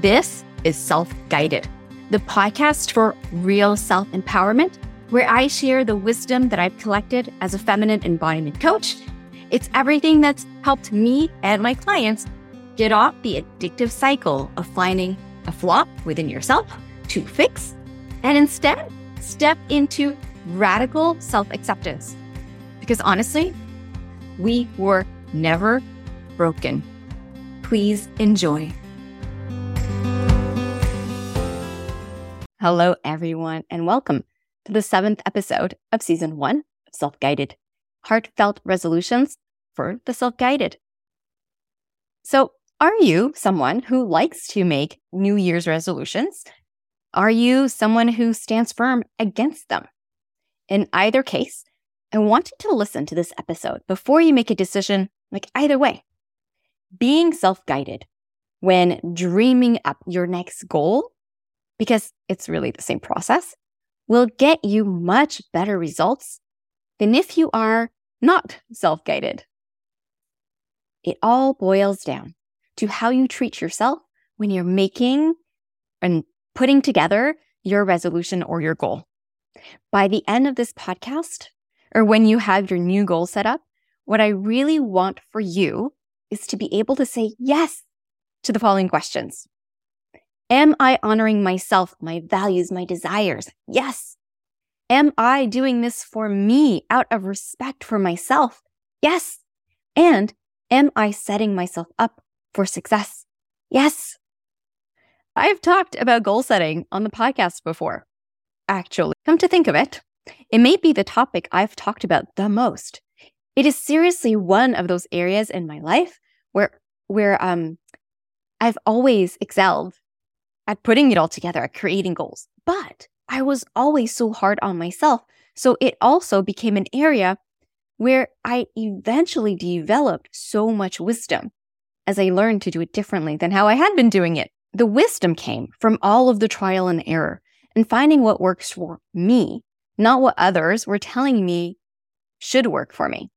This is Self Guided, the podcast for real self empowerment, where I share the wisdom that I've collected as a feminine embodiment coach. It's everything that's helped me and my clients get off the addictive cycle of finding a flaw within yourself to fix and instead step into radical self acceptance. Because honestly, we were never broken. Please enjoy. Hello, everyone, and welcome to the seventh episode of season one of Self Guided Heartfelt Resolutions for the Self Guided. So, are you someone who likes to make New Year's resolutions? Are you someone who stands firm against them? In either case, I want you to listen to this episode before you make a decision, like either way. Being self guided when dreaming up your next goal because it's really the same process, will get you much better results than if you are not self guided. It all boils down to how you treat yourself when you're making and putting together your resolution or your goal. By the end of this podcast, or when you have your new goal set up, what I really want for you is to be able to say yes to the following questions Am I honoring myself, my values, my desires? Yes. Am I doing this for me out of respect for myself? Yes. And am I setting myself up for success? Yes. I've talked about goal setting on the podcast before. Actually, come to think of it, it may be the topic I've talked about the most. It is seriously one of those areas in my life where where um I've always excelled at putting it all together, at creating goals. But I was always so hard on myself. So it also became an area where I eventually developed so much wisdom as I learned to do it differently than how I had been doing it. The wisdom came from all of the trial and error and finding what works for me, not what others were telling me should work for me.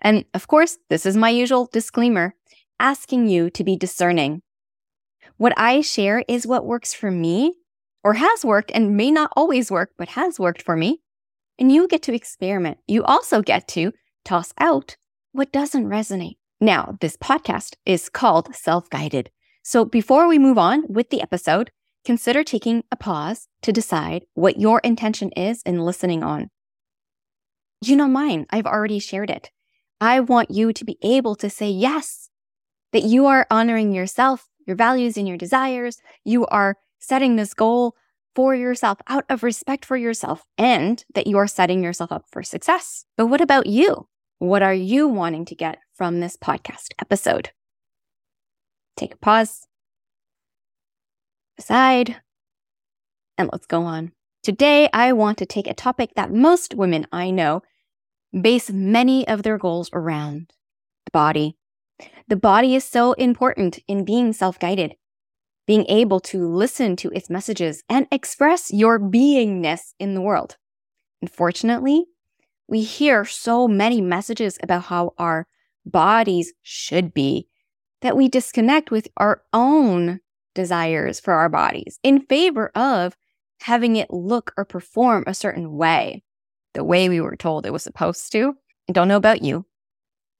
And of course, this is my usual disclaimer asking you to be discerning what I share is what works for me or has worked and may not always work, but has worked for me. And you get to experiment. You also get to toss out what doesn't resonate. Now, this podcast is called Self Guided. So before we move on with the episode, consider taking a pause to decide what your intention is in listening on. You know mine, I've already shared it. I want you to be able to say yes, that you are honoring yourself your values and your desires. You are setting this goal for yourself out of respect for yourself and that you are setting yourself up for success. But what about you? What are you wanting to get from this podcast episode? Take a pause, aside, and let's go on. Today, I want to take a topic that most women I know base many of their goals around the body, the body is so important in being self guided, being able to listen to its messages and express your beingness in the world. Unfortunately, we hear so many messages about how our bodies should be that we disconnect with our own desires for our bodies in favor of having it look or perform a certain way, the way we were told it was supposed to. I don't know about you,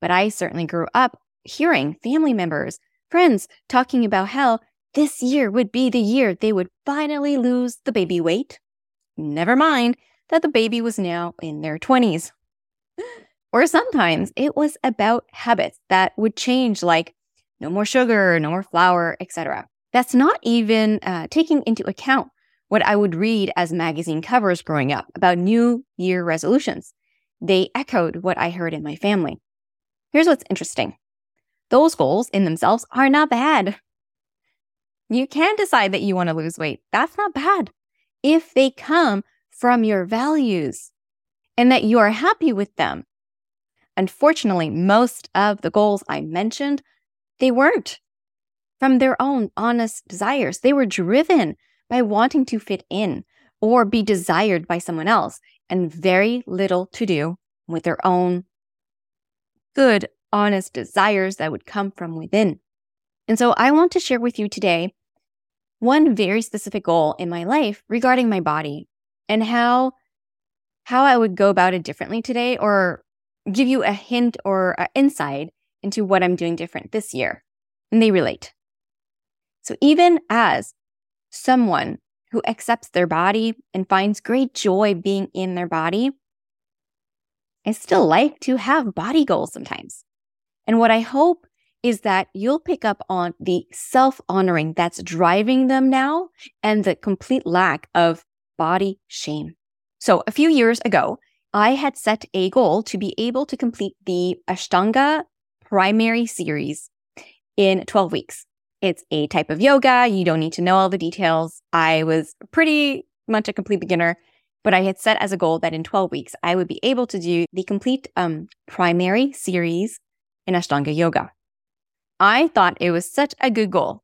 but I certainly grew up hearing family members, friends talking about how this year would be the year they would finally lose the baby weight. Never mind that the baby was now in their 20s. Or sometimes it was about habits that would change, like no more sugar, no more flour, etc. That's not even uh, taking into account what I would read as magazine covers growing up about New Year resolutions. They echoed what I heard in my family. Here's what's interesting those goals in themselves are not bad. You can decide that you want to lose weight. That's not bad. If they come from your values and that you are happy with them. Unfortunately, most of the goals I mentioned, they weren't from their own honest desires. They were driven by wanting to fit in or be desired by someone else and very little to do with their own good honest desires that would come from within. And so I want to share with you today one very specific goal in my life regarding my body and how how I would go about it differently today or give you a hint or an insight into what I'm doing different this year. And they relate. So even as someone who accepts their body and finds great joy being in their body, I still like to have body goals sometimes. And what I hope is that you'll pick up on the self honoring that's driving them now and the complete lack of body shame. So a few years ago, I had set a goal to be able to complete the Ashtanga primary series in 12 weeks. It's a type of yoga. You don't need to know all the details. I was pretty much a complete beginner, but I had set as a goal that in 12 weeks, I would be able to do the complete um, primary series in Ashtanga yoga. I thought it was such a good goal.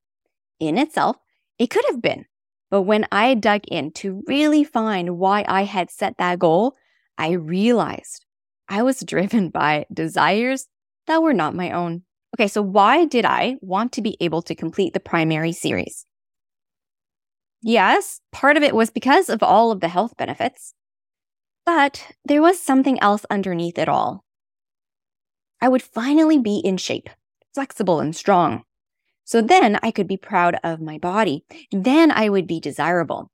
In itself, it could have been. But when I dug in to really find why I had set that goal, I realized I was driven by desires that were not my own. Okay, so why did I want to be able to complete the primary series? Yes, part of it was because of all of the health benefits, but there was something else underneath it all. I would finally be in shape flexible and strong. So then I could be proud of my body. Then I would be desirable.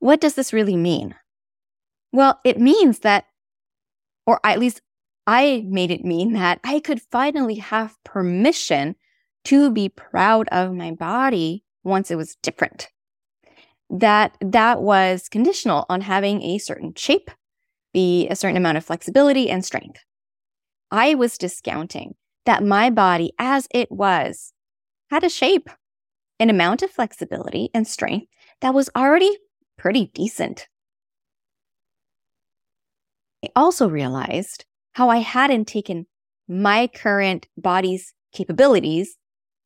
What does this really mean? Well, it means that, or at least I made it mean that I could finally have permission to be proud of my body once it was different. That that was conditional on having a certain shape, be a certain amount of flexibility and strength. I was discounting that my body as it was had a shape, an amount of flexibility and strength that was already pretty decent. I also realized how I hadn't taken my current body's capabilities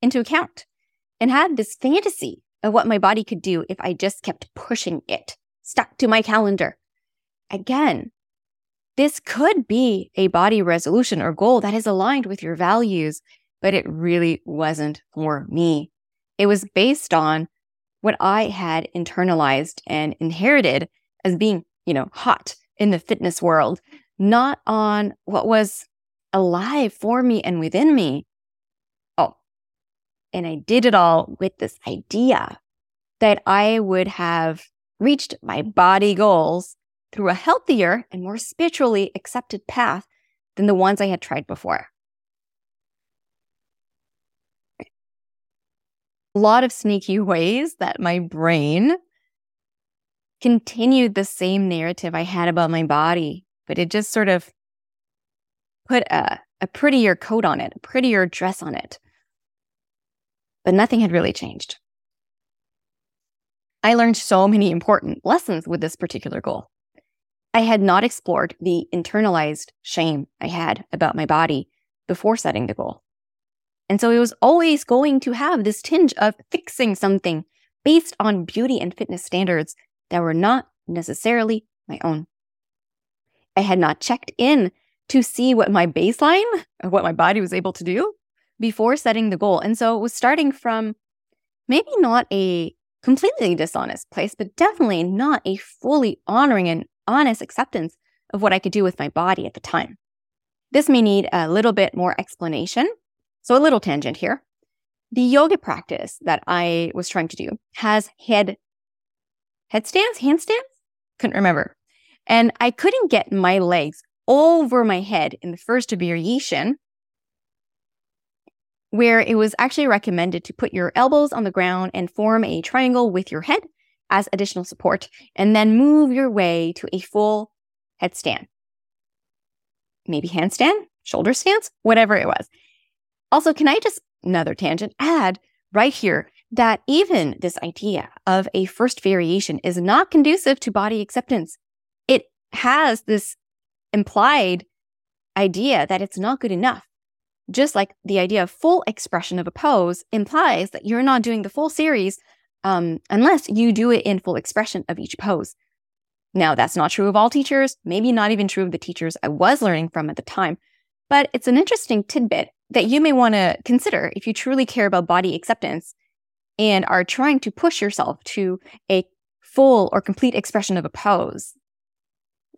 into account and had this fantasy of what my body could do if I just kept pushing it, stuck to my calendar. Again, this could be a body resolution or goal that is aligned with your values, but it really wasn't for me. It was based on what I had internalized and inherited as being, you know, hot in the fitness world, not on what was alive for me and within me. Oh, and I did it all with this idea that I would have reached my body goals through a healthier and more spiritually accepted path than the ones I had tried before. A lot of sneaky ways that my brain continued the same narrative I had about my body, but it just sort of put a, a prettier coat on it, a prettier dress on it. But nothing had really changed. I learned so many important lessons with this particular goal. I had not explored the internalized shame I had about my body before setting the goal. And so it was always going to have this tinge of fixing something based on beauty and fitness standards that were not necessarily my own. I had not checked in to see what my baseline what my body was able to do before setting the goal. And so it was starting from maybe not a completely dishonest place, but definitely not a fully honoring and honest acceptance of what I could do with my body at the time. This may need a little bit more explanation. So, a little tangent here. The yoga practice that I was trying to do has head headstands, handstands? Couldn't remember. And I couldn't get my legs over my head in the first variation, where it was actually recommended to put your elbows on the ground and form a triangle with your head as additional support, and then move your way to a full headstand. Maybe handstand, shoulder stance, whatever it was. Also, can I just, another tangent, add right here that even this idea of a first variation is not conducive to body acceptance. It has this implied idea that it's not good enough. Just like the idea of full expression of a pose implies that you're not doing the full series um, unless you do it in full expression of each pose. Now, that's not true of all teachers, maybe not even true of the teachers I was learning from at the time, but it's an interesting tidbit that you may want to consider if you truly care about body acceptance. and are trying to push yourself to a full or complete expression of a pose.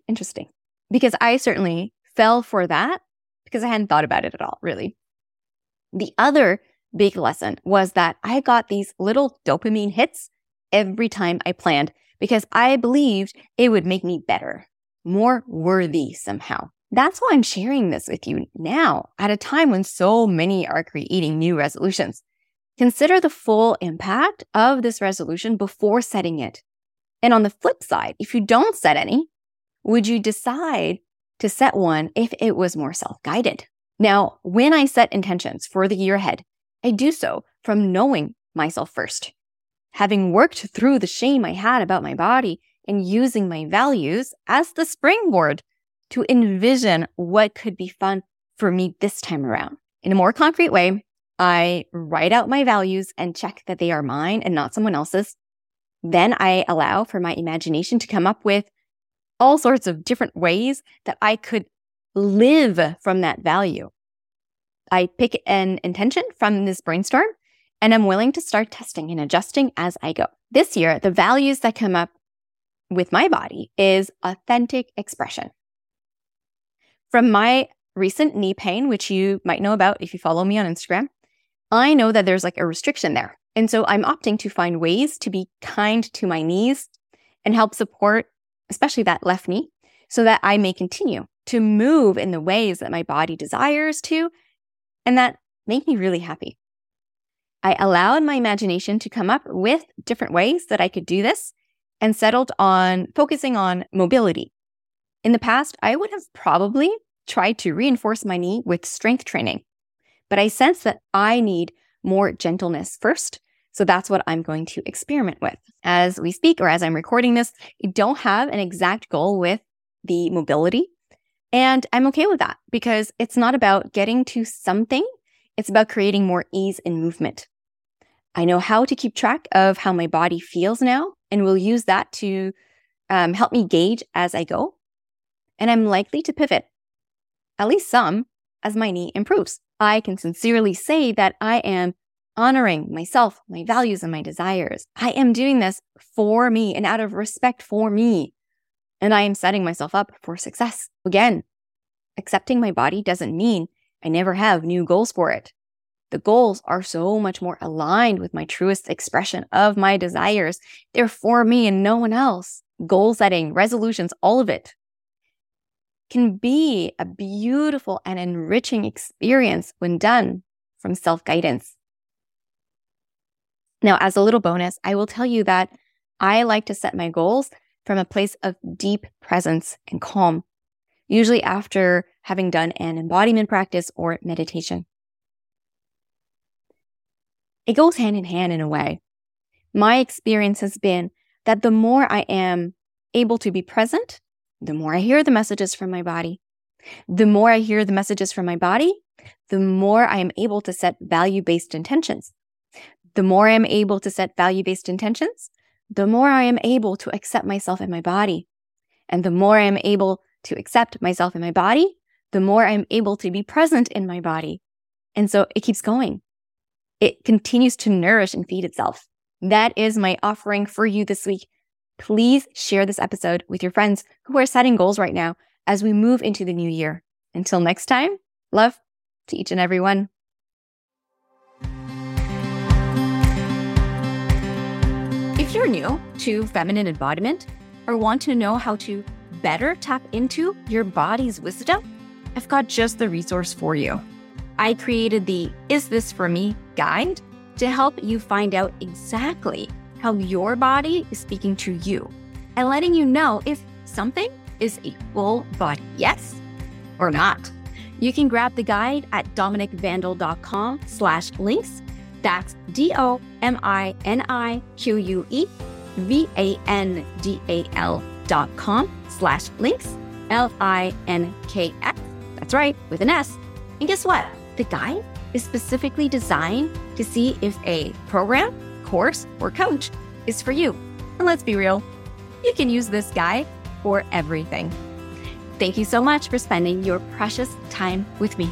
Interesting. Because I certainly fell for that because I hadn't thought about it at all, really. The other big lesson was that I got these little dopamine hits every time I planned because I believed it would make me better, more worthy somehow. That's why I'm sharing this with you now at a time when so many are creating new resolutions. Consider the full impact of this resolution before setting it. And on the flip side, if you don't set any, would you decide to set one if it was more self guided? Now, when I set intentions for the year ahead, I do so from knowing myself first. Having worked through the shame I had about my body and using my values as the springboard to envision what could be fun for me this time around. In a more concrete way, I write out my values and check that they are mine and not someone else's. Then I allow for my imagination to come up with all sorts of different ways that I could live from that value. I pick an intention from this brainstorm and I'm willing to start testing and adjusting as I go. This year, the values that come up with my body is authentic expression. From my recent knee pain, which you might know about if you follow me on Instagram, I know that there's like a restriction there. And so I'm opting to find ways to be kind to my knees and help support, especially that left knee, so that I may continue to move in the ways that my body desires to and that make me really happy. I allowed my imagination to come up with different ways that I could do this and settled on focusing on mobility. In the past, I would have probably tried to reinforce my knee with strength training, but I sense that I need more gentleness first. So that's what I'm going to experiment with. As we speak or as I'm recording this, I don't have an exact goal with the mobility and I'm okay with that because it's not about getting to something, it's about creating more ease in movement. I know how to keep track of how my body feels now, and will use that to um, help me gauge as I go. And I'm likely to pivot, at least some, as my knee improves. I can sincerely say that I am honoring myself, my values, and my desires. I am doing this for me and out of respect for me and I am setting myself up for success. Again, accepting my body doesn't mean I never have new goals for it. The goals are so much more aligned with my truest expression of my desires. They're for me and no one else. Goal setting, resolutions, all of it can be a beautiful and enriching experience when done from self guidance. Now, as a little bonus, I will tell you that I like to set my goals from a place of deep presence and calm, usually after having done an embodiment practice or meditation. It goes hand in hand in a way. My experience has been that the more I am able to be present, the more I hear the messages from my body. The more I hear the messages from my body, the more I am able to set value based intentions. The more I am able to set value based intentions, the more I am able to accept myself in my body. And the more I am able to accept myself in my body, the more I'm able to be present in my body. And so it keeps going. It continues to nourish and feed itself. That is my offering for you this week. Please share this episode with your friends who are setting goals right now as we move into the new year. Until next time, love to each and every one. If you're new to feminine embodiment or want to know how to better tap into your body's wisdom, I've got just the resource for you. I created the Is This For Me guide to help you find out exactly how your body is speaking to you and letting you know if something is a full body yes or not. You can grab the guide at dominiquevandal.com slash links that's D O M I N I Q U E V A N D A L dot com slash links L I N K S. That's right, with an S. And guess what? The guide is specifically designed to see if a program, course, or coach is for you. And let's be real, you can use this guide for everything. Thank you so much for spending your precious time with me.